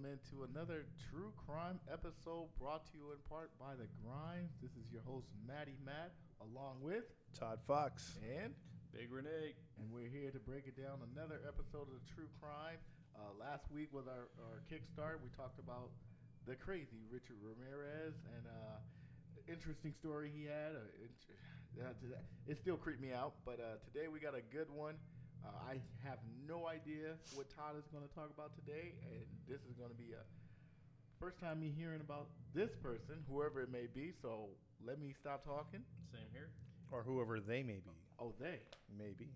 welcome into another true crime episode brought to you in part by The Grind. This is your host, Maddie Matt, along with Todd Fox. and Big Renee. and we're here to break it down another episode of the True Crime. Uh, last week was our, our kickstart. We talked about the crazy Richard Ramirez and uh, interesting story he had. Uh, it, uh, it still creeped me out, but uh, today we got a good one. Uh, I have no idea what Todd is going to talk about today, and this is going to be a first time me hearing about this person, whoever it may be. So let me stop talking. Same here. Or whoever they may be. Oh, they. Maybe.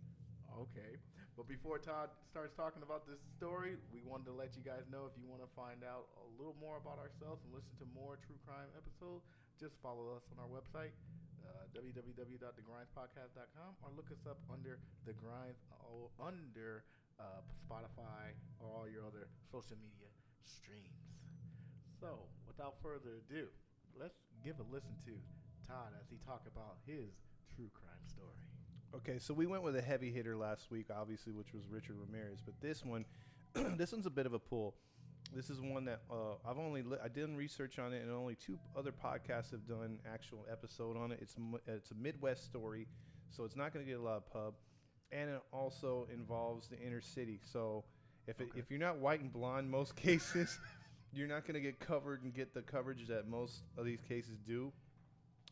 Okay. But before Todd starts talking about this story, we wanted to let you guys know if you want to find out a little more about ourselves and listen to more true crime episodes, just follow us on our website, uh, www.thegrindspodcast.com, or look us up under The Grinds, uh, under uh, Spotify or all your other social media streams. So, without further ado, let's give a listen to Todd as he talk about his true crime story. Okay, so we went with a heavy hitter last week, obviously, which was Richard Ramirez. But this one, this one's a bit of a pull. This is one that uh, I've only li- I did research on it, and only two other podcasts have done actual episode on it. It's it's a Midwest story, so it's not going to get a lot of pub, and it also involves the inner city. So if it, if you're not white and blonde, most cases, you're not going to get covered and get the coverage that most of these cases do.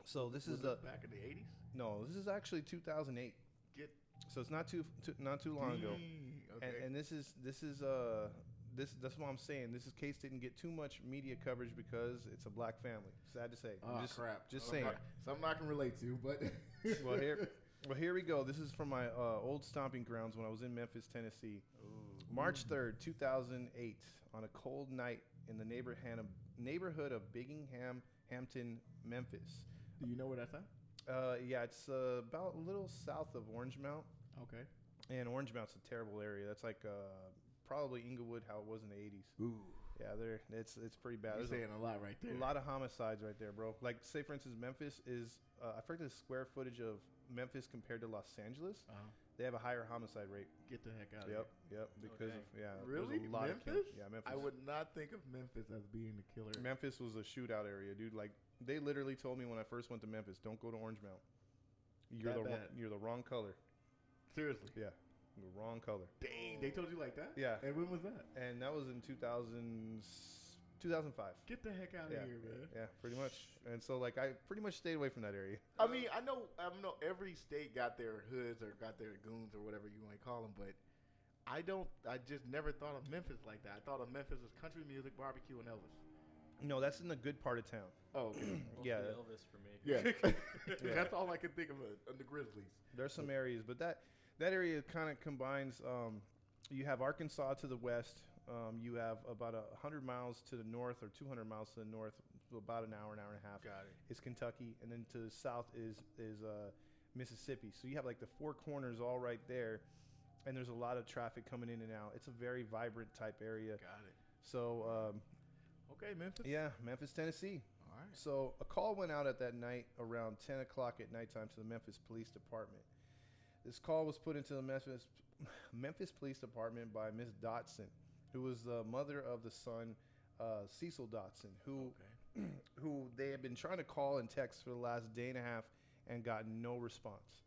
So this Was is the back in the 80s? no, this is actually 2008. Get So it's not too, too not too long ago. Dang, And, okay. and this is this is uh this that's what I'm saying. This is case didn't get too much media coverage because it's a black family. Sad to say. oh just, crap! Just saying. not- something I can relate to, but well here, well here we go. This is from my uh, old stomping grounds when I was in Memphis, Tennessee. March third, two thousand eight, on a cold night in the neighborhood of, neighborhood of Biggingham, Hampton, Memphis. do you know where that's at? Uh, yeah, it's uh, about a little south of Orange Mound. Okay. And Orange Mound's a terrible area. That's like uh, probably Inglewood, how it was in the '80s. Ooh, Yeah, there it's it's pretty bad. you're There's saying a lot right there. a lot of homicides right there, bro. Like, say for instance, Memphis is uh, I forget the square footage of Memphis compared to Los Angeles. Uh-huh. They have a higher homicide rate. Get the heck out of Yep, yep. Because Okay. of yeah, Really? a lot of Memphis? yeah, Memphis. I would not think of Memphis as being the killer. Memphis was a shootout area, dude. Like they literally told me when I first went to Memphis, don't go to Orange Mound. You're That the bad? wrong, you're the wrong color. Seriously. Yeah, the wrong color. Dang, they told you like that? Yeah. And when was that? And that was in 2000, 2005. Get the heck out of yeah, here, man. yeah, pretty much. And so, like, I pretty much stayed away from that area. I mean, I know, I know every state got their hoods or got their goons or whatever you want to call them, but I don't. I just never thought of Memphis like that. I thought of Memphis as country music, barbecue, and Elvis. No, that's in the good part of town. Oh, okay. Yeah. Elvis for me. yeah. That's all I can think of uh, of the Grizzlies. There's some areas, but that that area kind of combines. Um, you have Arkansas to the west. Um, you have about a hundred miles to the north, or 200 miles to the north, about an hour, an hour and a half. Got it. Is Kentucky, and then to the south is is uh, Mississippi. So you have like the four corners all right there, and there's a lot of traffic coming in and out. It's a very vibrant type area. Got it. So um, Okay, Memphis. yeah, Memphis, Tennessee. All right. So a call went out at that night around 10 o'clock at nighttime to the Memphis Police Department. This call was put into the Memphis Memphis Police Department by Miss Dotson, who was the mother of the son uh, Cecil Dotson, who Okay. who they had been trying to call and text for the last day and a half and got no response.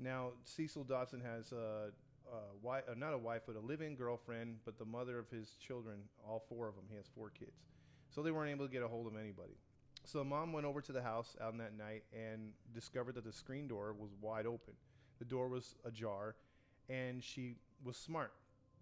Now Cecil Dotson has a, a wife, uh, not a wife, but a live-in girlfriend, but the mother of his children, all four of them. He has four kids, so they weren't able to get a hold of anybody. So mom went over to the house out that night and discovered that the screen door was wide open. The door was ajar, and she was smart.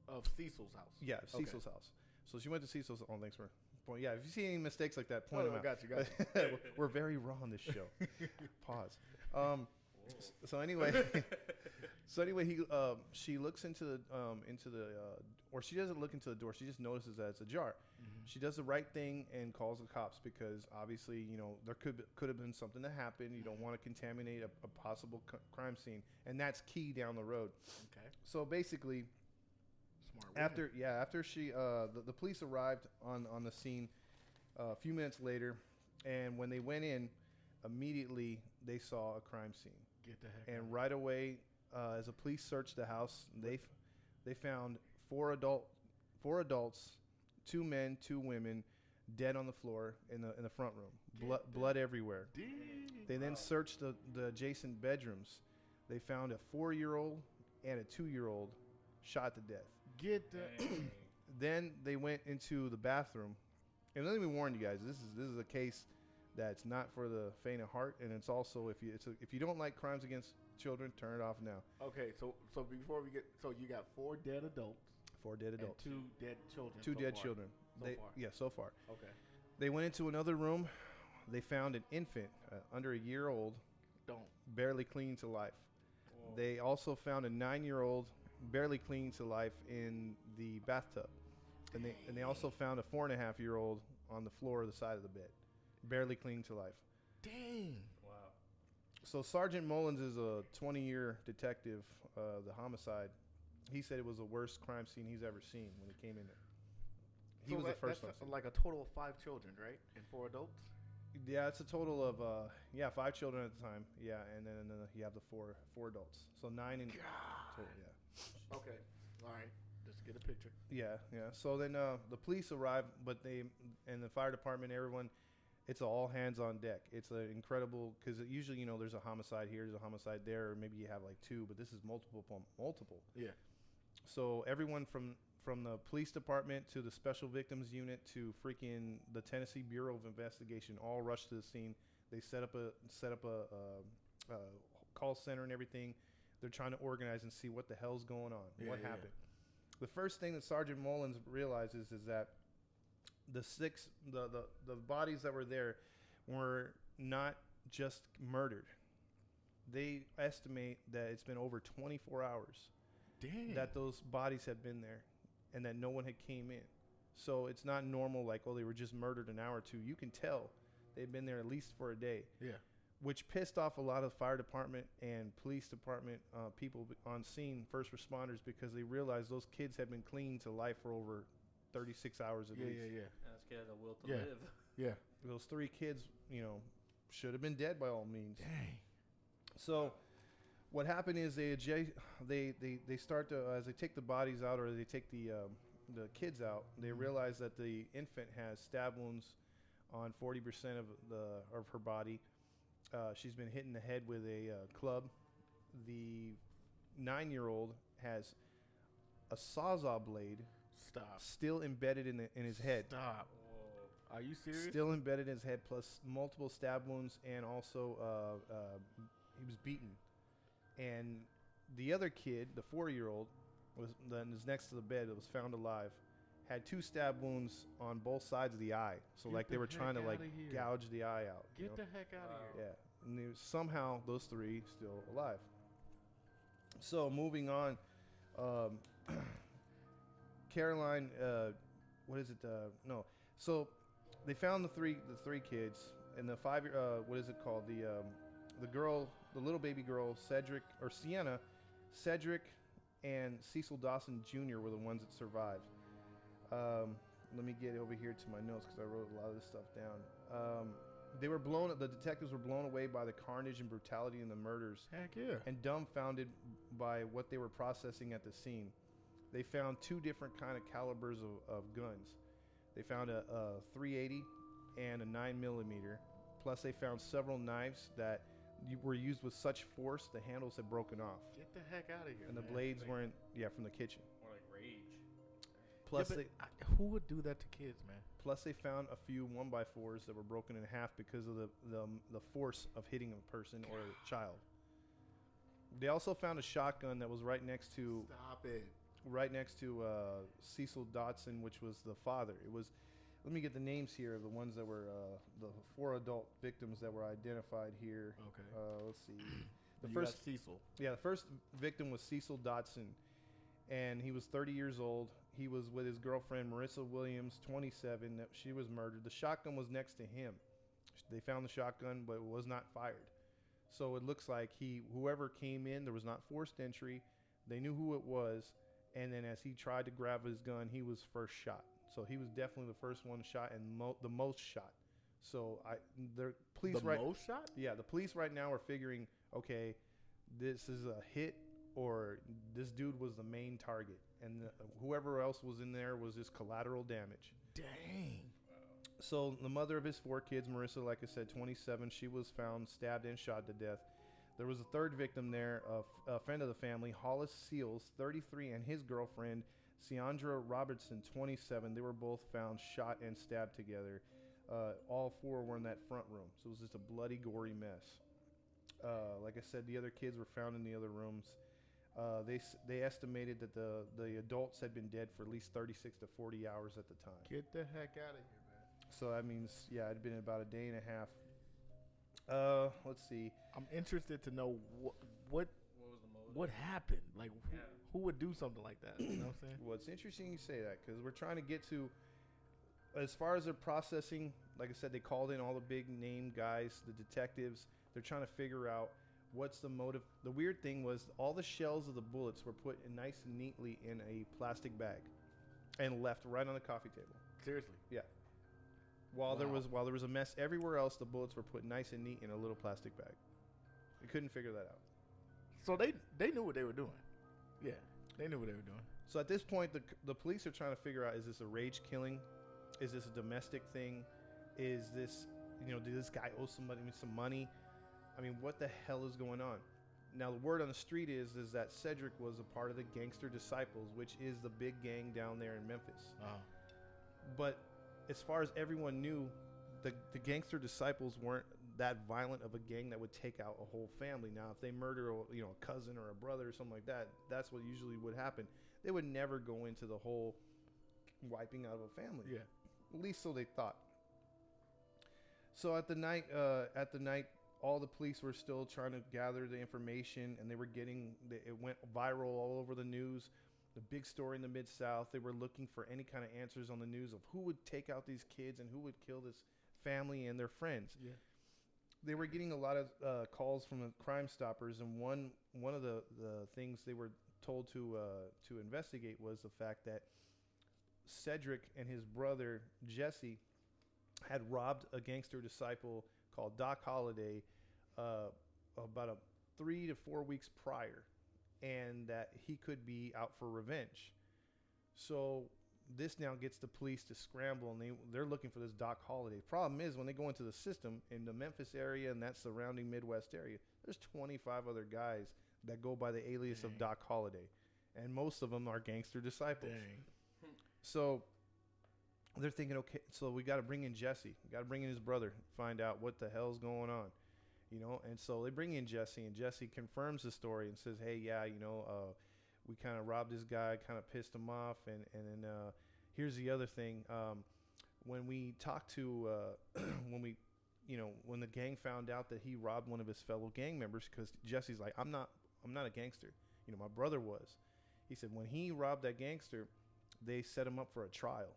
Of Cecil's house. Yeah, Okay. Cecil's house. So she went to Cecil's. Oh, thanks for point. Yeah, if you see any mistakes like that, point Oh, them out. got you, got We're- We're very raw on this show. Pause. Um, s- so anyway, so anyway, he um, she looks into the um, into the uh, or she doesn't look into the door. She just notices that it's ajar. Mm-hmm. She does the right thing and calls the cops because obviously you know there could be- could have been something that happened. You don't want to contaminate a, a possible c- crime scene, and that's key down the road. Okay. So basically, Smart. woman. after yeah, after she uh, the, the police arrived on on the scene uh, a few minutes later, and when they went in, immediately they saw a crime scene, Get the heck. and right away, uh, as the police searched the house, they f- they found four adult four adults, two men, two women, dead on the floor in the in the front room, blood blood everywhere. They then searched the, the adjacent bedrooms. They found a four year old and a two year old shot to death. Get the. Then they went into the bathroom. And let me warn you guys, this is this is a case that's not for the faint of heart, and it's also if you it's a, if you don't like crimes against children, turn it off now. okay, so so before we get, so you got four dead adults Four dead adults, two dead children. two so dead far. children. So they, far. Yeah, so far. Okay. They went into another room. They found an infant uh, under a year old, Don't. barely clinging to life. Whoa. They also found a nine-year-old barely clinging to life in the bathtub, and they and they also found a four and a half year old on the floor of the side of the bed, barely clinging to life. Dang. So Sergeant Mullins is a 20-year detective, uh, the homicide. He said it was the worst crime scene he's ever seen when he came in there. He So was that- the first one. that's like a total of five children, right? And four adults. Yeah, it's a total of uh, yeah five children at the time. Yeah, and then, and then you have the four four adults, so nine in total. Yeah. Okay. All right. Just get a picture. Yeah, yeah. So then uh, the police arrive, but they and the fire department, everyone, it's all hands on deck. It's an incredible because usually you know there's a homicide here, there's a homicide there, or maybe you have like two, but this is multiple, multiple. Yeah. So everyone from from the police department to the special victims unit to freaking the Tennessee Bureau of Investigation all rushed to the scene. They set up a set up a, a, a call center and everything. They're trying to organize and see what the hell's going on, Yeah, what yeah, yeah. happened. The first thing that Sergeant Mullins realizes is that the six the, the, the bodies that were there were not just murdered. They estimate that it's been over 24 hours that those bodies have been there and that no one had came in. So it's not normal like oh they were just murdered an hour or two. You can tell they've been there at least for a day, yeah. which pissed off a lot of fire department and police department uh, people on scene, first responders, because they realized those kids had been clinging to life for over 36 hours at Yeah. least. Yeah. Yeah. This kid has a will to Yeah. live. Yeah. Those three kids, you know, should have been dead by all means. Dang. So, what happened is they adja- they they they start to as they take the bodies out or they take the um, the kids out, they Mhm. realize that the infant has stab wounds on 40% of the of her body. Uh, she's been hit in the head with a uh, club. The nine-year-old has a sawzall blade Stop. still embedded in the, in his head. Stop. Are you serious? Still embedded in his head, plus multiple stab wounds, and also uh, uh, he was beaten. And the other kid, the four-year-old, was that is next to the bed that was found alive, had two stab wounds on both sides of the eye. So Get like they were trying to like here. gouge the eye out. you Get know? the heck out Wow. of here. Yeah, and there's somehow those three still alive. So moving on, um, Caroline, uh, what is it? Uh, no, so they found the three the three kids and the five. year- Uh, what is it called? The um, the girl, the little baby girl, Cedric or Sienna, Cedric, and Cecil Dotson Jr. were the ones that survived. Um, let me get over here to my notes because I wrote a lot of this stuff down. Um, they were blown. The detectives were blown away by the carnage and brutality in the murders, Heck yeah. and dumbfounded by what they were processing at the scene. They found two different kind of calibers of, of guns. They found a, a 380 and a 9 millimeter. Plus, they found several knives that you- were used with such force the handles had broken off, Get the heck out of here. and the man. blades Like- weren't yeah from the kitchen. More like rage. Plus, yeah, they, I, who would do that to kids, man? Plus, they found a few one by fours that were broken in half because of the, the um, the force of hitting a person or a child. They also found a shotgun that was right next to Stop it. Right next to uh, Cecil Dotson, which was the father. It was. Let me get the names here of the ones that were uh, the four adult victims that were identified here. Okay. Uh, let's see. The You first Cecil. yeah, the first victim was Cecil Dotson, and he was 30 years old. He was with his girlfriend Marissa Williams, 27. That she was murdered. The shotgun was next to him. They found the shotgun, but it was not fired. So it looks like he, whoever came in, there was not forced entry. They knew who it was, and then as he tried to grab his gun, he was first shot. So he was definitely the first one shot and mo- the most shot. So I, the police the right, most shot? yeah, the police right now are figuring, okay, this is a hit or this dude was the main target, and the, whoever else was in there was just collateral damage. Dang. So the mother of his four kids, Marissa, like I said, 27, she was found stabbed and shot to death. There was a third victim there, a, f- a friend of the family, Hollis Seals, 33, and his girlfriend, Ciandra Robertson, 27. They were both found shot and stabbed together. Uh, all four were in that front room, so it was just a bloody, gory mess. Uh, like I said, the other kids were found in the other rooms. Uh, they they estimated that the the adults had been dead for at least 36 to 40 hours at the time. Get the heck out of here, man. So that means, yeah, it'd been about a day and a half. Uh, let's see. I'm interested to know what what What was the motive? what happened. Like, who, Yeah. who would do something like that? You know what I'm saying? Well, it's interesting you say that because we're trying to get to, as far as their processing. Like I said, they called in all the big name guys, the detectives. They're trying to figure out what's the motive. The weird thing was all the shells of the bullets were put in nice and neatly in a plastic bag, and left right on the coffee table. Seriously. While there was while there was a mess everywhere else, the bullets were put nice and neat in a little plastic bag. We couldn't figure that out. So they they knew what they were doing. Yeah, they knew what they were doing. So at this point, the, the police are trying to figure out: is this a rage killing? Is this a domestic thing? Is this, you know, did this guy owe somebody some money? I mean, what the hell is going on? Now the word on the street is is that Cedric was a part of the Gangster Disciples, which is the big gang down there in Memphis. Oh. But as far as everyone knew, the the Gangster Disciples weren't that violent of a gang that would take out a whole family. Now, if they murder, a, you know, a cousin or a brother or something like that, that's what usually would happen. They would never go into the whole wiping out of a family. Yeah. At least so they thought. So at the night, uh, at the night, all the police were still trying to gather the information, and they were getting. It went viral all over the news. The big story in the mid South. They were looking for any kind of answers on the news of who would take out these kids and who would kill this family and their friends. Yeah. They were getting a lot of uh, calls from the Crime Stoppers, and one one of the, the things they were told to uh, to investigate was the fact that Cedric and his brother Jesse had robbed a gangster disciple called Doc Holliday uh, about a three to four weeks prior, and that he could be out for revenge. So this now gets the police to scramble, and they they're looking for this Doc Holiday. Problem is, when they go into the system in the Memphis area and that surrounding Midwest area, there's 25 other guys that go by the alias of Doc Holiday. and most of them are gangster disciples. Dang. So they're thinking, okay, so we got to bring in Jesse. We got to bring in his brother, find out what the hell's going on, you know. And so they bring in Jesse, and Jesse confirms the story and says, "Hey, yeah, you know, uh, we kind of robbed this guy, kind of pissed him off, and and then uh, here's the other thing. Um, when we talked to uh, when we you know when the gang found out that he robbed one of his fellow gang members because jesse's like i'm not i'm not a gangster you know my brother was he said when he robbed that gangster they set him up for a trial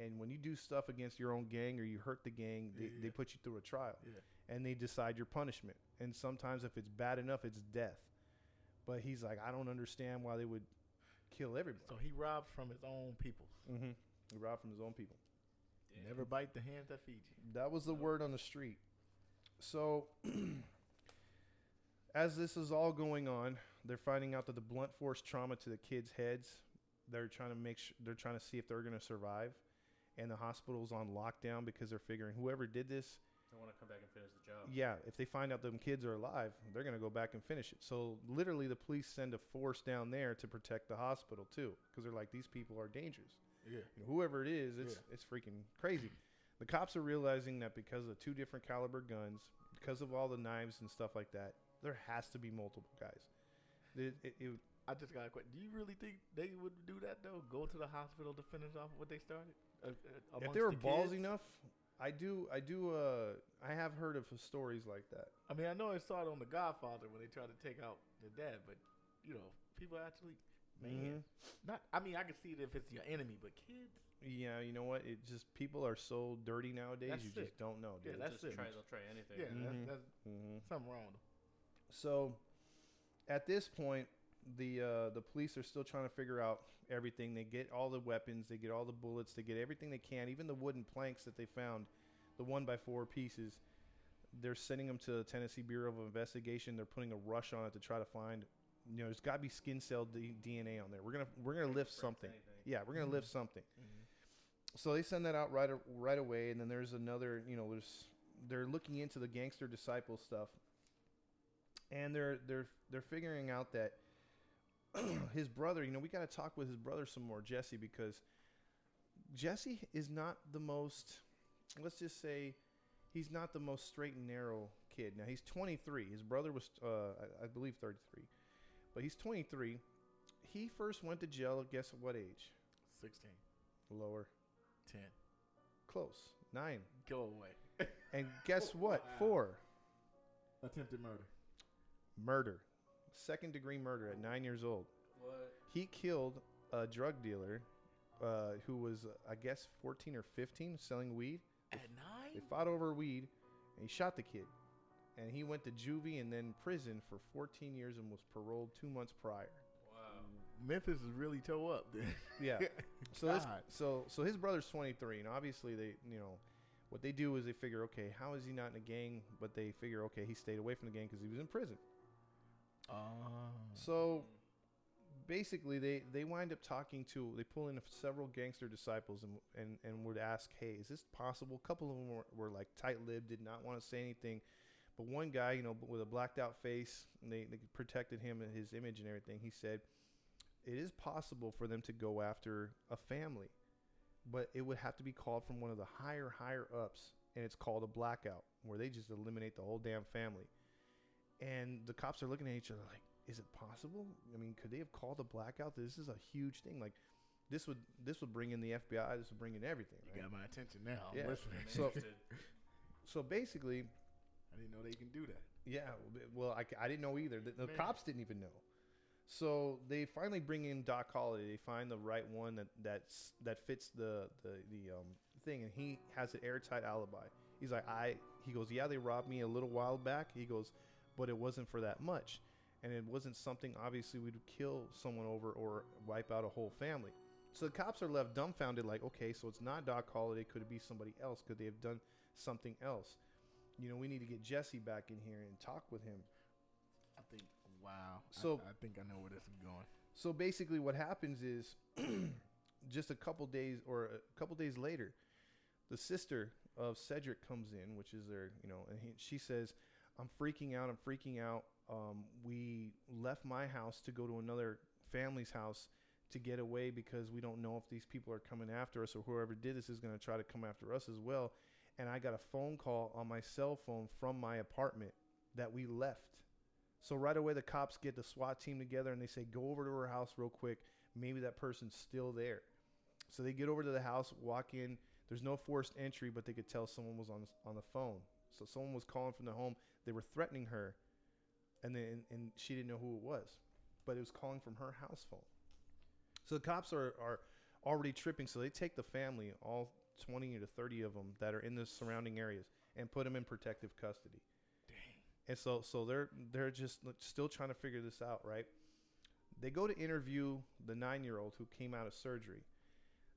and when you do stuff against your own gang or you hurt the gang they, Yeah, they put you through a trial Yeah. And they decide your punishment and sometimes if it's bad enough it's death but he's like i don't understand why they would kill everybody So he robbed from his own people. mm-hmm. he robbed from his own people Damn. Never bite the hand that feeds you. That was the word on the street. So, as this is all going on, they're finding out that the blunt force trauma to the kids' heads. They're trying to make sure they're trying to see if they're going to survive, and the hospital's on lockdown because they're figuring whoever did this, They want to come back and finish the job. yeah, if they find out them kids are alive, they're going to go back and finish it. So literally, the police send a force down there to protect the hospital too, because they're like these people are dangerous Yeah. you know, whoever it is, it's it's freaking crazy. The cops are realizing that because of two different caliber guns, because of all the knives and stuff like that, there has to be multiple guys. It, it, it, I just got a question. Do you really think they would do that though? Go to the hospital to finish off what they started? Uh, uh, if they were the balls enough, I do, I do, uh, I have heard of stories like that. I mean, I know I saw it on The Godfather when they tried to take out the dad, but you know, people actually, man, Mhm. not. I mean, I can see it if it's your enemy, but kids, Yeah, you know what? It just people are so dirty nowadays. That's you sick. just don't know, Yeah, dude. They'll that's just it. try. They'll try anything. yeah, Mhm. that's, that's hmm something wrong. So, at this point, the uh, the police are still trying to figure out everything. They get all the weapons, they get all the bullets, they get everything they can, even the wooden planks that they found, the one by four pieces. They're sending them to the Tennessee Bureau of Investigation. They're putting a rush on it to try to find you know, there's got to be skin cell D- DNA on there. We're gonna we're gonna lift something. anything. Yeah, we're gonna lift something. Mhm. So they send that out right right away, and then there's another. You know, there's they're looking into the gangster disciple stuff, and they're they're they're figuring out that his brother. You know, we got to talk with his brother some more, Jesse, because Jesse is not the most. Let's just say he's not the most straight and narrow kid. Now he's 23. His brother was, uh, I, I believe, 33, but he's 23. He first went to jail. at Guess what age? 16, Lower. 10. Close. Nine. Go away. And guess what? Wow. Four. Attempted murder. Murder. Second degree murder at nine years old. What? He killed a drug dealer uh, who was, uh, I guess, 14 or 15 selling weed. At They nine? fought over weed and he shot the kid. And he went to juvie and then prison for 14 years and was paroled two months prior. Wow. Memphis is really toe up. Then. Yeah. So this, so so his brother's 23, and obviously they, you know, what they do is they figure, okay, how is he not in a gang? But they figure, okay, he stayed away from the gang because he was in prison. Oh. So basically, they they wind up talking to, they pull in several gangster disciples and and and would ask, hey, is this possible? A couple of them were, were like tight-lipped, did not want to say anything. But one guy, you know, with a blacked out face, they, they protected him and his image and everything. He said, it is possible for them to go after a family, but it would have to be called from one of the higher, higher ups, and it's called a blackout, where they just eliminate the whole damn family. And the cops are looking at each other like, is it possible? I mean, could they have called a blackout? This is a huge thing. Like, this would this would bring in the FBI. This would bring in everything. You got my attention now. I'm Yeah. listening. So- So basically, I didn't know they can do that. Yeah, well, I, I didn't know either. The, the cops didn't even know. So they finally bring in Doc Holliday. They find the right one that that's that fits the the the um, thing, and he has an airtight alibi. He's like, I. He goes, yeah, they robbed me a little while back. He goes, but it wasn't for that much, and it wasn't something obviously we'd kill someone over or wipe out a whole family. So the cops are left dumbfounded, like, okay, so it's not Doc Holliday. Could it be somebody else? Could they have done something else? You know, we need to get Jesse back in here and talk with him. I think. Wow. So- I, I think I know where this is going. So basically, what happens is, just a couple days or a couple days later, the sister of Cedric comes in, which is their, you know, and he, she says, "I'm freaking out. I'm freaking out. Um, we left my house to go to another family's house to get away because we don't know if these people are coming after us or whoever did this is going to try to come after us as well." And I got a phone call on my cell phone from my apartment that we left. So right away, the cops get the SWAT team together and they say, "Go over to her house real quick. Maybe that person's still there." So they get over to the house, walk in. There's no forced entry, but they could tell someone was on on the phone. So someone was calling from the home. They were threatening her, and then and she didn't know who it was, but it was calling from her house phone. So the cops are are already tripping. So they take the family, all 20 to 30 of them that are in the surrounding areas, and put them in protective custody. Dang. And so so they're they're just still trying to figure this out, right? They go to interview the 9-year-old who came out of surgery.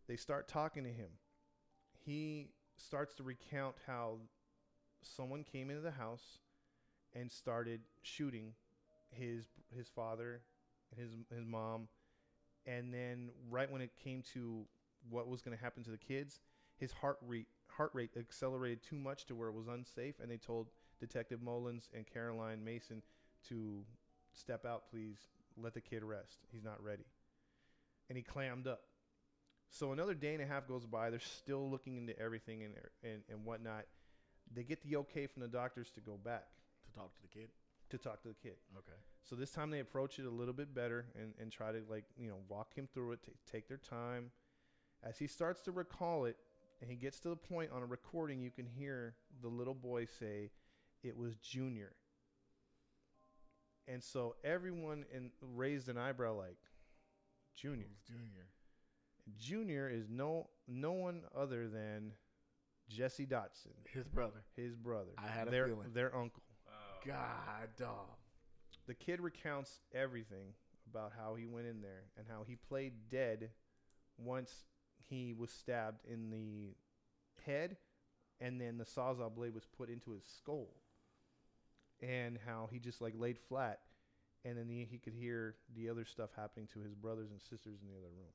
They start talking to him. He starts to recount how someone came into the house and started shooting his his father and his his mom and then right when it came to what was going to happen to the kids, his heart rate heart rate accelerated too much to where it was unsafe and they told Detective Mullins and Caroline Mason to step out, please. Let the kid rest. He's not ready. And he clammed up. So another day and a half goes by. They're still looking into everything and, and, and whatnot. They get the okay from the doctors to go back talk to the kid. to talk to the kid. Okay. So this time they approach it a little bit better and, and try to like you know walk him through it, t- take their time. As he starts to recall it, and he gets to the point on a recording, you can hear the little boy say, "It was Junior." And so everyone in, raised an eyebrow like, "Junior." Who's Junior? Junior is no no one other than Jesse Dotson, His brother. his brother. I had a their feeling. their uncle. Wow. God, dog. the kid recounts everything about how he went in there and how he played dead once he was stabbed in the head and then the sawzall blade was put into his skull and how he just like laid flat and then he, he could hear the other stuff happening to his brothers and sisters in the other room.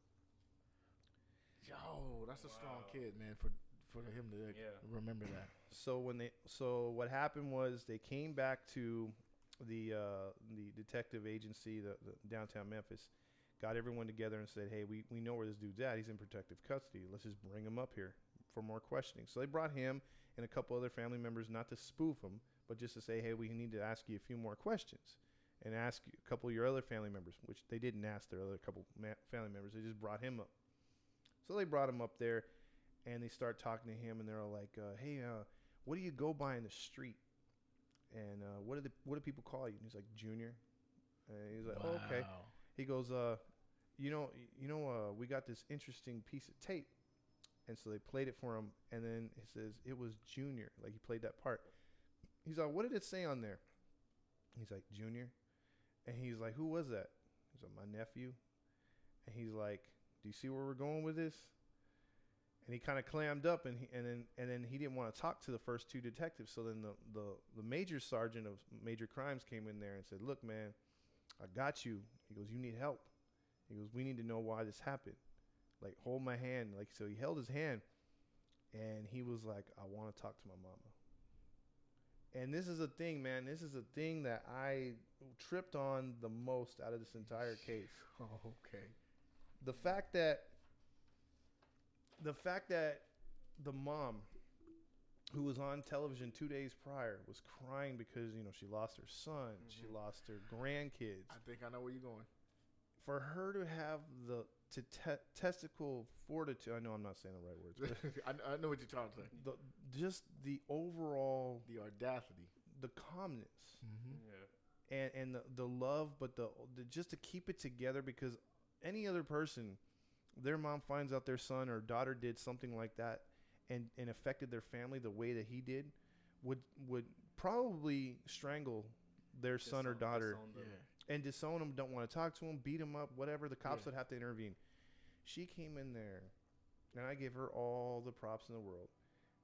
Yo, that's a strong Wow. kid, man. For for him to Yeah. remember that. So when they so what happened was they came back to the uh, the detective agency, the, the downtown Memphis, got everyone together and said, "Hey, we, we know where this dude's at. He's in protective custody. Let's just bring him up here for more questioning." So they brought him and a couple other family members, not to spoof him, but just to say, "Hey, we need to ask you a few more questions." And ask a couple of your other family members, which they didn't ask their other couple ma- family members. They just brought him up. So they brought him up there, and they start talking to him, and they're all like, uh, "Hey, uh, what do you go by in the street? And uh, what do the what do people call you?" And he's like, "Junior." And he's like, oh, "Okay." He goes, "Uh, you know, you know, uh, we got this interesting piece of tape." And so they played it for him, and then he says it was Junior. Like he played that part. He's like, "What did it say on there?" He's like, "Junior," and he's like, "Who was that?" He's like, "My nephew." And he's like, "Do you see where we're going with this?" And he kind of clammed up and he, and then and then he didn't want to talk to the first two detectives. So then the, the the major sergeant of major crimes came in there and said look man i got you. He goes you need help. He goes we need to know why this happened. Like hold my hand. Like so he held his hand and he was like i want to talk to my mama. And this is a thing man. This is a thing that i tripped on the most out of this entire case. Oh, okay. the fact that the fact that the mom who was on television two days prior was crying because you know she lost her son she Mhm. lost her grandkids I think I know where you're going. for her to have the to te- testicle fortitude i know i'm not saying the right words but I, I know what you're trying to say. the, just the overall The audacity. the calmness Mm-hmm. Yeah. and and the, the love but the, the just to keep it together because any other person their mom finds out their son or daughter did something like that and and affected their family the way that he did would would probably strangle their son or daughter disown. Yeah. and disown them don't want to talk to them beat them up whatever the cops Yeah. would have to intervene she came in there and i give her all the props in the world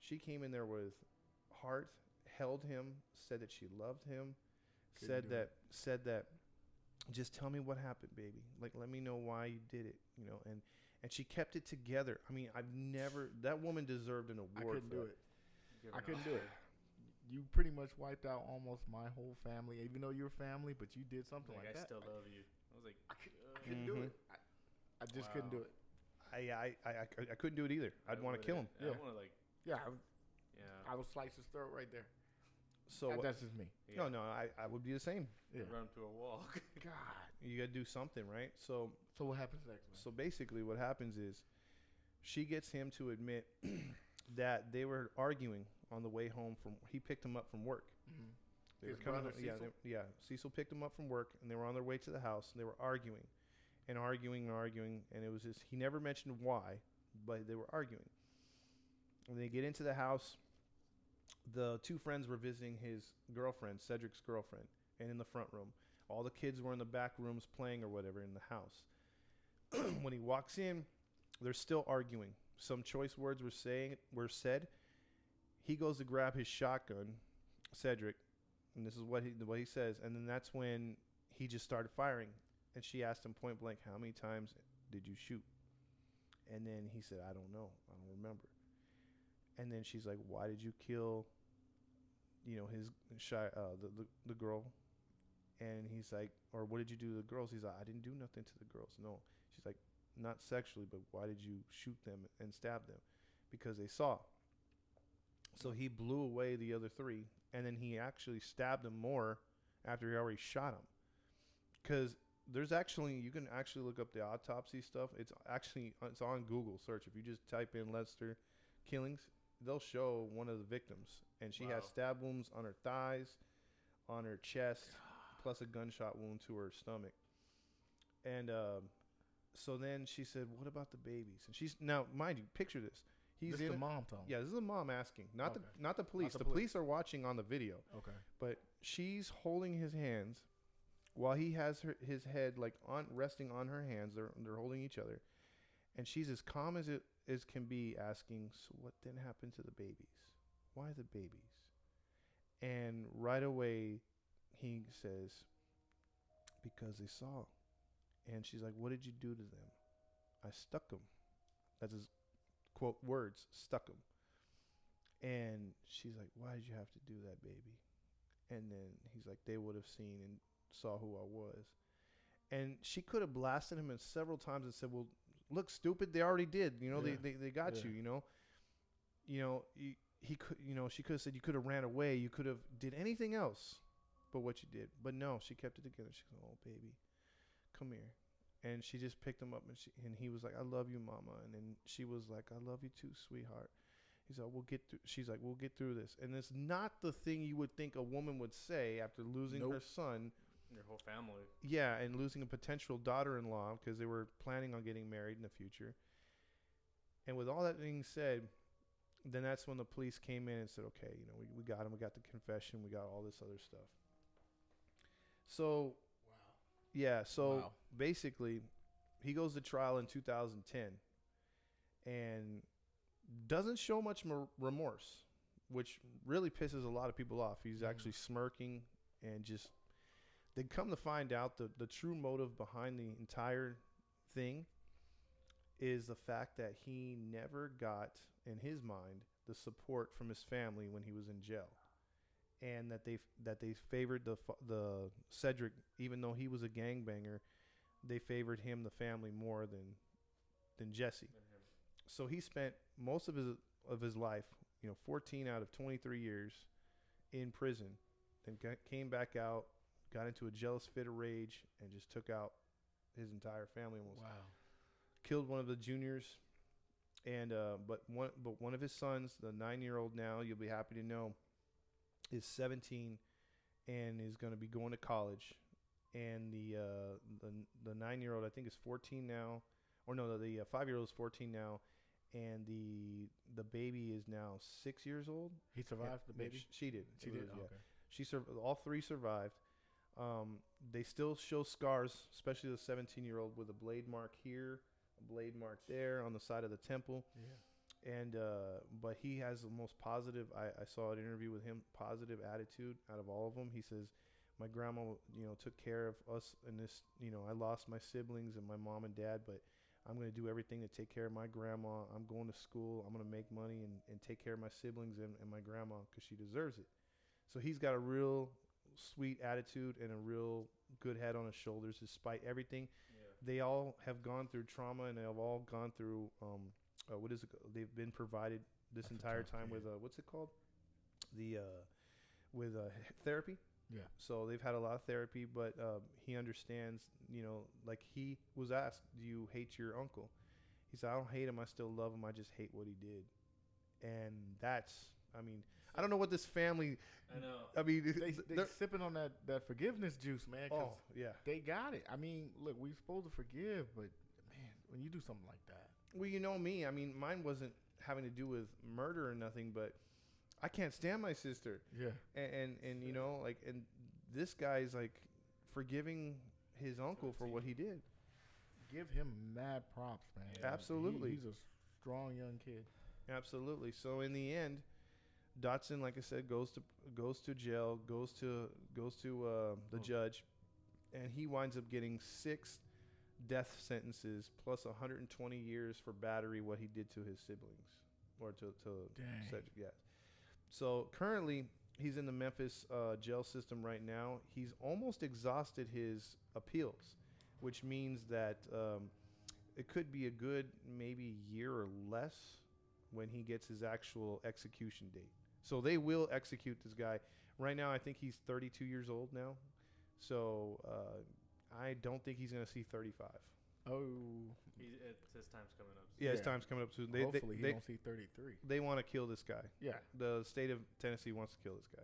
she came in there with heart held him said that she loved him Couldn't said that it. said that just tell me what happened baby like let me know why you did it you know and and she kept it together i mean i've never that woman deserved an award. I couldn't for do that. it. I couldn't do it. You pretty much wiped out almost my whole family, even though you're family, but you did something Like, like, I that. still love you. I was like, I, could, I couldn't do mm-hmm. it. I, I just couldn't do it. I, I, I, I, I couldn't do it either i'd want to kill him I Yeah. want to like, Yeah, I, would- yeah. I would slice his throat right there. So That- what- that's just me. yeah. no no I, I would be the same Yeah. Run him to a wall. God. you gotta do something right so So what happens next, man? So basically, what happens is she gets him to admit that they were arguing on the way home from. He picked him up from work. Mhm. They His were coming. brother, yeah, Cecil? they- yeah. Cecil picked him up from work, and they were on their way to the house. And they were arguing, and arguing and arguing, and it was just he never mentioned why, but they were arguing. When they get into the house, the two friends were visiting his girlfriend, Cedric's girlfriend, and in the front room. All the kids were in the back rooms playing or whatever in the house. when he walks in, they're still arguing. Some choice words were saying were said. He goes to grab his shotgun, Cedric, and this is what he what he says, and then that's when he just started firing. And she asked him point blank, "How many times did you shoot?" And then he said, "I don't know. I don't remember." And then she's like, "Why did you kill?" You know his shy uh, the, the the girl, and he's like, "Or what did you do to the girls?" He's like, "I didn't do nothing to the girls." No, she's like, "Not sexually, but why did you shoot them and stab them?" Because they saw. So he blew away the other three, and then he actually stabbed them more after he already shot them. Because there's actually you can actually look up the autopsy stuff. It's actually it's on Google search. If you just type in Lester killings, they'll show one of the victims, and she has stab wounds on her thighs, on her chest, plus a gunshot wound to her stomach. And um, so then she said, "What about the babies?" And she's now, mind you, picture this. He's This in the a- mom tone. yeah, this is the mom asking, not Okay. the not the police. the the police. police are watching on the video, Okay. but she's holding his hands while he has her, his head like on resting on her hands. They're they're holding each other, and she's as calm as it as can be, asking, "So what then happened to the babies? Why the babies?" And right away, he says, because they saw. And she's like, "What did you do to them?" I stuck them. That's his quote words. Stuck them. And she's like, "Why did you have to do that, baby?" And then he's like, "They would have seen and saw who I was." And she could have blasted him in several times and said, "Well, look, stupid. They already did. You know, Yeah. they, they they got Yeah. you. You know, you know, he, he could. You know, she could have said you could have ran away. You could have did anything else, but what you did. But no, she kept it together. She goes, "Oh, baby, come here." And she just picked him up, and she and he was like, "I love you, mama." And then she was like, "I love you too, sweetheart." He's like, "We'll get through." She's like, "We'll get through this." And it's not the thing you would think a woman would say after losing her son. Your whole family. Yeah, and losing a potential daughter-in-law because they were planning on getting married in the future. And with all that being said, then that's when the police came in and said, "Okay, you know, we, we got him. We got the confession. We got all this other stuff." So, wow. yeah, so Wow. basically, he goes to trial in 2010, and doesn't show much remorse, which really pisses a lot of people off. He's Mhm. actually smirking and just. They come to find out the the true motive behind the entire thing is the fact that he never got in his mind the support from his family when he was in jail. And that they that they favored the the Cedric even though he was a gangbanger they favored him the family more than than Jesse. So he spent most of his of his life you know 14 out of 23 years in prison then came back out got into a jealous fit of rage and just took out his entire family almost Wow. killed one of the juniors, and uh, but one but one of his sons, the nine year old now, you'll be happy to know, is 17, and is going to be going to college, and the uh, the the nine year old I think is 14 now, or no, the, the uh, five year old is 14 now, and the the baby is now six years old. He survived the baby. sh- She did. She It did. was- yeah. She sur- all three survived. Um, they still show scars, especially the 17 year old with a blade mark here, a blade mark there on the side of the temple. Yeah. And uh, but he has the most positive. I, I saw an interview with him. Positive attitude out of all of them. He says, "My grandma, you know, took care of us in this. You know, I lost my siblings and my mom and dad, but I'm going to do everything to take care of my grandma. I'm going to school. I'm going to make money and, and take care of my siblings and, and my grandma because she deserves it. So he's got a real sweet attitude and a real good head on his shoulders despite everything. Yeah. They all have gone through trauma and they have all gone through um, uh, what is it? They've been provided this That's entire time with uh, what's it called? The uh, with uh, therapy. Yeah. So they've had a lot of therapy, but um, he understands. You know, like he was asked, "Do you hate your uncle?" He said, "I don't hate him. I still love him. I just hate what he did." And that's, I mean, I don't know what this family. I know. I mean, They they they're- sipping on that that forgiveness juice, man. oh yeah. They got it. I mean, look, we're supposed to forgive, but man, when you do something like that, Well, you know me. I mean, mine wasn't having to do with murder or nothing, but I can't stand my sister. yeah, And and, and you know, like, and this guy's like forgiving his uncle for what he did. give him mad props, man. Yeah. Absolutely. He- he's a strong young kid. Absolutely. So in the end, Dotson, like I said, goes to goes to jail, goes to goes to uh, the Oh. judge, and he winds up getting six death sentences plus 120 years for battery, what he did to his siblings, or to to. Yes. So currently, he's in the Memphis uh, jail system right now. He's almost exhausted his appeals, which means that um, it could be a good maybe year or less when he gets his actual execution date. So they will execute this guy. Right now, I think he's 32 years old now. So uh, I don't think he's going to see 35. Oh, He's, it's, his time's coming up. Yeah, his Yeah. time's coming up soon. They, they, hopefully he they, don't see 33. they want to kill this guy. Yeah, The state of Tennessee wants to kill this guy.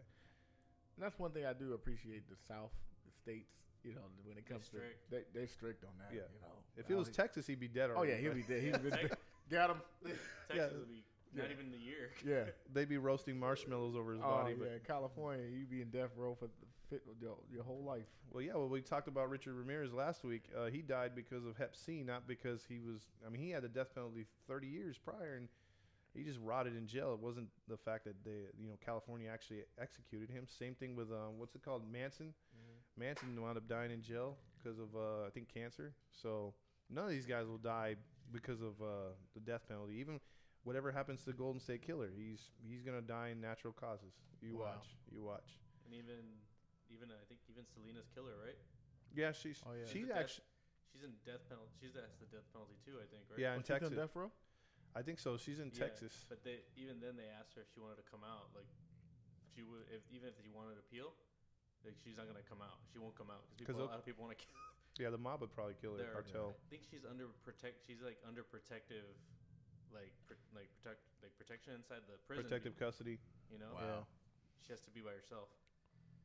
and that's one thing I do appreciate. The South, the states, you know, when it They're comes to they, they're strict on that. Yeah. You know, If it was Texas, he'd be dead already. oh yeah, he'll but be dead. He's Yeah, been Tex- got him. Texas Yeah. will be not Yeah. even the year. Yeah. They'd be roasting marshmallows over his Oh body. yeah, California, you'd be in death row for the, your, your whole life. Well, yeah. Well, we talked about Richard Ramirez last week. Uh, he died because of Hep C, not because he was. I mean, he had the death penalty 30 years prior, and he just rotted in jail. It wasn't the fact that they, you know, California actually executed him. Same thing with um, what's it called, Manson. Manson wound up dying in jail because of uh, I think cancer. So none of these guys will die because of uh, the death penalty. Even whatever happens to the Golden State Killer, he's he's gonna die in natural causes. You Wow. watch, you watch. And even, even I think even Selena's killer, right? Yeah, she's Oh, yeah. she's death- actually She's in death penalty. She's that's the death penalty too, I think, right? yeah in Oh, Texas. death row? I think so. She's in Yeah, Texas. But they even then they asked her if she wanted to come out. Like she would, if even if she wanted to appeal, like she's not gonna come out. She won't come out because a lot of people want to kill. Yeah, the mob would probably kill her. They're- Cartel. I think she's under protect. She's like under protective, like pr- like protect like protection inside the prison. Protective You, custody. you know, Wow. she has to be by herself.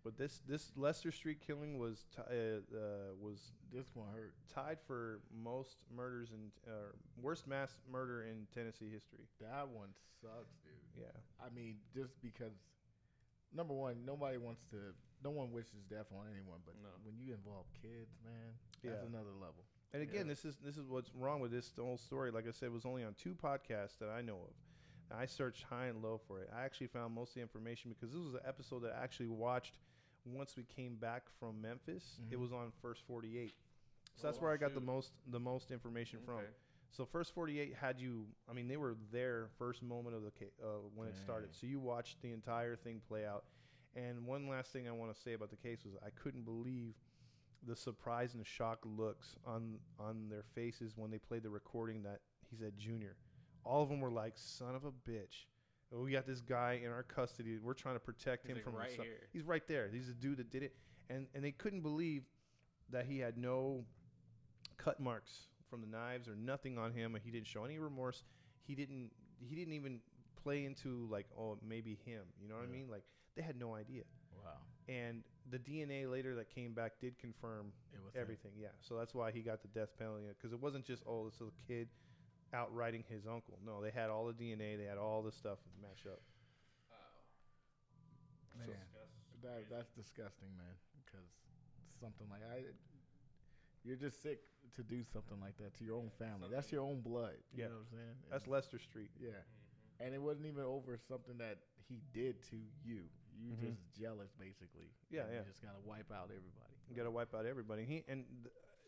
But this this Lester Street killing was ti uh, uh, was This one hurt. tied for most murders and uh, worst mass murder in Tennessee history. That one sucks, dude. Yeah, I mean, just because number one, nobody wants to. No one wishes death on anyone, but No. when you involve kids, man, that's Yeah. another level. And again, Yeah. this is this is what's wrong with this whole story. Like I said, it was only on two podcasts that I know of. I searched high and low for it. I actually found most of the information because this was an episode that I actually watched once we came back from Memphis. It Mhm. was on First Forty Eight, so Oh, that's where I got the most the most information from. So first 48 had you. I mean, they were there first moment of the uh, when it started. So you watched the entire thing play out. And one last thing I want to say about the case was I couldn't believe the surprise and the shock looks on on their faces when they played the recording that he said Junior. All of them were like, "Son of a bitch." Oh, we got this guy in our custody. We're trying to protect He's him like from right himself." here. He's right there. He's the dude that did it, and and they couldn't believe that he had no cut marks from the knives or nothing on him. He didn't show any remorse. He didn't. He didn't even play into like, oh, maybe him. You know what I mean? Like they had no idea. Wow, And the DNA later that came back did confirm it was him. everything. Yeah. So that's why he got the death penalty because it wasn't just oh, this little kid outrighting his uncle. No, they had all the DNA. They had all the stuff match up. Oh, man, that that's disgusting, man. Because something like I, you're just sick to do something like that to your own family. That's your own blood. You Yeah. know what I'm saying? That's Lester Street. yeah. Mm-hmm. And it wasn't even over something that he did to you. You Mhm. just jealous, basically. Yeah, yeah. You just gotta wipe out everybody. You got to wipe out everybody. He and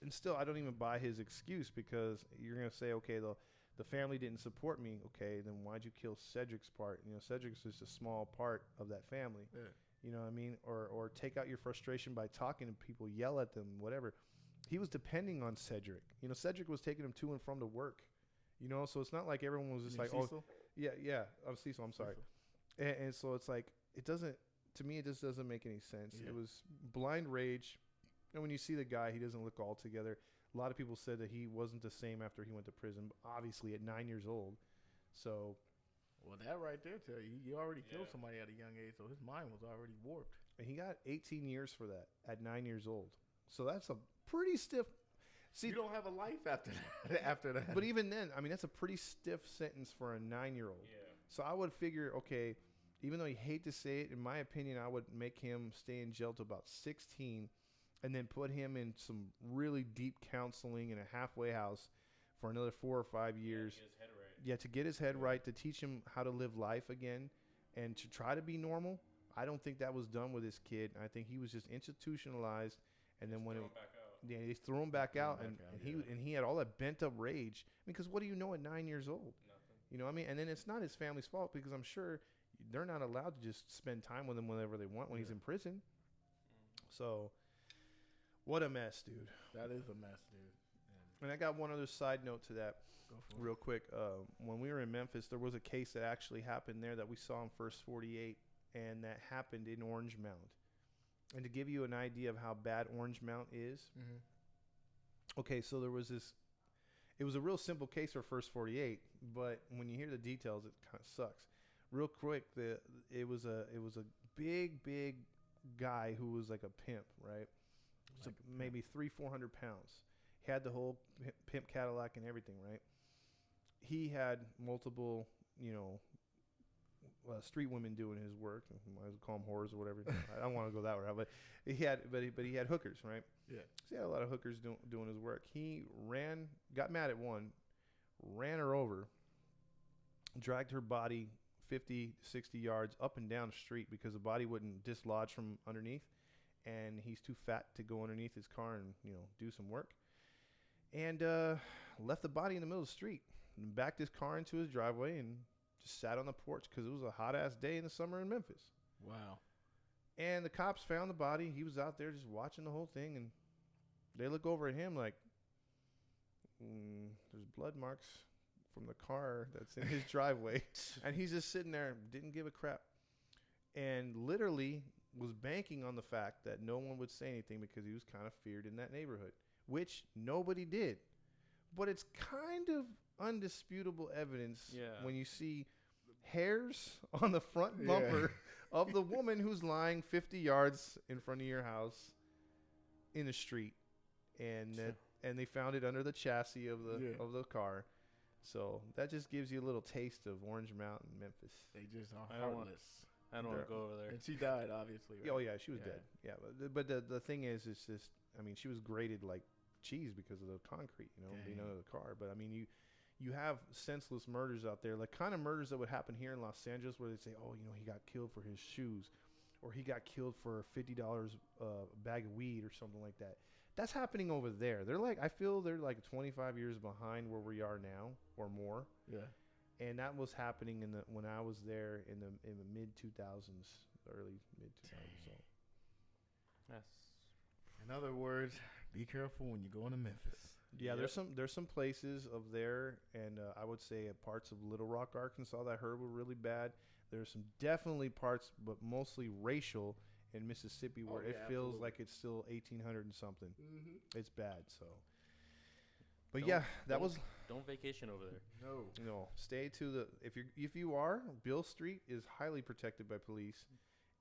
and still, I don't even buy his excuse because you're gonna say, okay, the the family didn't support me. Okay, then why'd you kill Cedric's part? You know, Cedric's just a small part of that family. Yeah. You know what I mean? Or or take out your frustration by talking to people, yell at them, whatever. He was depending on Cedric. You know, Cedric was taking him to and from to work. You know, so it's not like everyone was just like, mean oh, yeah, yeah. I'm Cecil. I'm sorry. Cecil. And, and so it's like it doesn't to me it just doesn't make any sense. Yeah. It was blind rage. And when you see the guy, he doesn't look all together. A lot of people said that he wasn't the same after he went to prison, obviously at 9 years old. So, Well, that right there tell you you already killed somebody at a young age, so his mind was already warped. and he got 18 years for that at 9 years old. So that's a pretty stiff See, you don't have a life after that. after that. but even then, I mean that's a pretty stiff sentence for a 9-year-old. Yeah. So I would figure, okay, even though you hate to say it, in my opinion, I would make him stay in jail to about 16 and then put him in some really deep counseling in a halfway house for another four or five years. Yeah, to get his head right. Yeah, to get his head right, to teach him how to live life again and to try to be normal. I don't think that was done with this kid. I think he was just institutionalized. And then Just when it, throw him back out. yeah, they threw him back Threw him out, back and, out, and he yeah. and he had all that bent up rage. Because what do you know at nine years old? Nothing. You know what I mean? And then it's not his family's fault because I'm sure they're not allowed to just spend time with him whenever they want when he's in prison. So, what a mess, dude. that is a mess, dude. And I got one other side note to that, real quick. Uh, when we were in Memphis, there was a case that actually happened there that we saw in First 48, and that happened in Orange Mound. And to give you an idea of how bad Orange Mound is. Mm-hmm. okay, so there was this. It was a real simple case for First 48, but when you hear the details, it kind of sucks. Real quick, the it was a it was a big big guy who was like a pimp, right? Like pimp. maybe three four hundred pounds. He had the whole pimp Cadillac and everything, right? He had multiple, you know, uh, street women doing his work. Might as well call them whores or whatever. I don't want to go that route, but he had, but he, but he had hookers, right? Yeah. So he had a lot of hookers doing doing his work. He ran, got mad at one, ran her over, dragged her body 50, 60 yards up and down the street because the body wouldn't dislodge from underneath, and he's too fat to go underneath his car and you know do some work. And uh, left the body in the middle of the street and backed his car into his driveway and just sat on the porch because it was a hot ass day in the summer in Memphis. Wow. And the cops found the body. He was out there just watching the whole thing, and they look over at him like, mm, "There's blood marks from the car that's in his driveway," and he's just sitting there, didn't give a crap, and literally was banking on the fact that no one would say anything because he was kind of feared in that neighborhood, which nobody did. But it's kind of undisputable evidence Yeah. when you see hairs on the front Yeah. bumper of the woman who's lying 50 yards in front of your house in the street and that, and they found it under the chassis of the Yeah. of the car so that just gives you a little taste of Orange Mound in memphis They just are I don't want- heartless. I don't want to go over there. And she died, obviously. Right? oh yeah she was Yeah. dead yeah but, the- but the, the thing is it's just i mean she was grated like cheese because of the concrete you know being Dang. under the car but i mean you you have senseless murders out there like kind of murders that would happen here in los angeles where they say oh you know he got killed for his shoes or he got killed for $50 uh, a bag of weed or something like that that's happening over there they're like i feel they're like 25 years behind where we are now or more Yeah. and that was happening in the when i was there in the in the mid 2000s early mid 2000s so Yes. In other words, be careful when you go into Memphis. Yeah, Yep. there's some there's some places of there, and uh, I would say parts of Little Rock, Arkansas, that I heard were really bad. There's some definitely parts, but mostly racial in Mississippi, Oh, where it feels absolutely. like it's still 1800 and something. Mm-hmm. It's bad. So, but Don't- yeah, that was Don't vacation over there. No. you know stay to the if you if you are Beale Street is highly protected by police,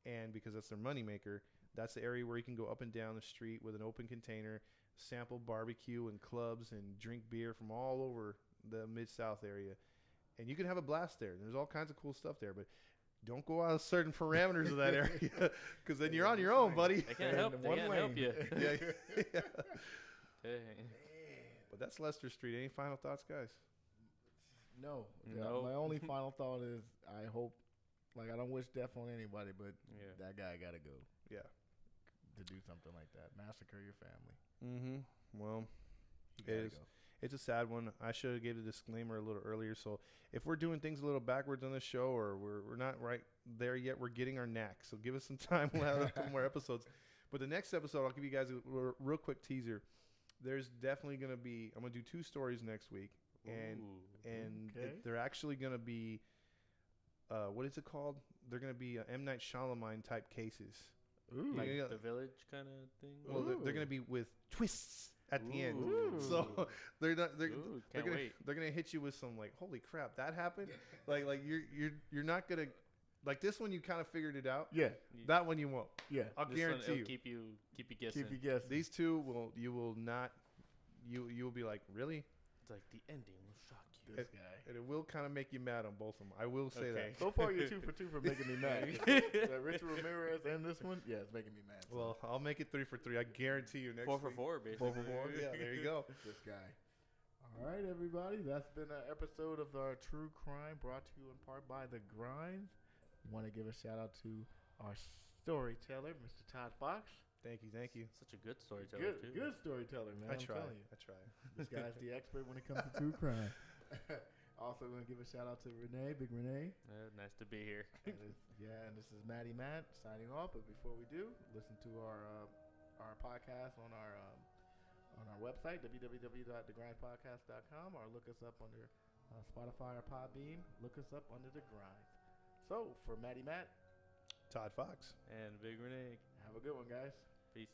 and because that's their moneymaker, that's the area where you can go up and down the street with an open container, sample barbecue and clubs and drink beer from all over the mid South area, and you can have a blast there. There's all kinds of cool stuff there, but. Don't go out of certain parameters of that area, because then you're on your own, buddy. They can't In help. They can't lane. help you. yeah, yeah. Dang. But that's Lester Street. Any final thoughts, guys? No. Yeah, No. My only final thought is I hope, like, I don't wish death on anybody, but Yeah. that guy got to go Yeah. to do something like that. Massacre your family. Mm-hmm. Well, He It go. It's a sad one. I should have gave the disclaimer a little earlier. So if we're doing things a little backwards on the show or we're, we're not right there yet, we're getting our knack. So give us some time. We'll have a couple more episodes. But the next episode, I'll give you guys a r- real quick teaser. There's definitely going to be. I'm going to do two stories next week, and Ooh. and Okay. it, they're actually going to be. Uh, what is it called? They're going to be uh, M Night Shyamalan type cases. Ooh. like yeah. the village kind of thing. Well, they're, they're going to be with twists at the end. So they're not. They're, Ooh, they're gonna wait. they're gonna hit you with some like holy crap that happened like like you're you're you're not gonna like this one you kind of figured it out Yeah. That one you won't Yeah. I'll this one, guarantee it'll you keep you keep you guessing. Keep you guessing. these two will you will not you you will be like really It's like the ending will shock you. this guy. and it will kind of make you mad on both of them I will say Okay. So far, you're two for two for making me mad. that Richard Ramirez and this one, yeah, it's making me mad. that well I'll make it three for three I guarantee you next Four for week. four, basically. four for four yeah there you go this guy. All right, everybody. That's been an episode of our True Crime brought to you in part by The Grind. Want to give a shout out to our storyteller, Mr. Todd Fox. thank you thank you Such a good storyteller Good, too. good storyteller, man. I I'm try telling you. I try This guy's the expert when it comes to true crime. also, going to give a shout out to Renee, Big Renee. Uh, nice to be here. And this- yeah, and this is Maddie Matt signing off. But before we do, listen to our uh, our podcast on our um, on our website www.thegrindpodcast.com or look us up under uh, Spotify or Podbean. Look us up under the grind. So for Maddie Matt, Todd Fox And Big Renee. have a good one, guys. Peace.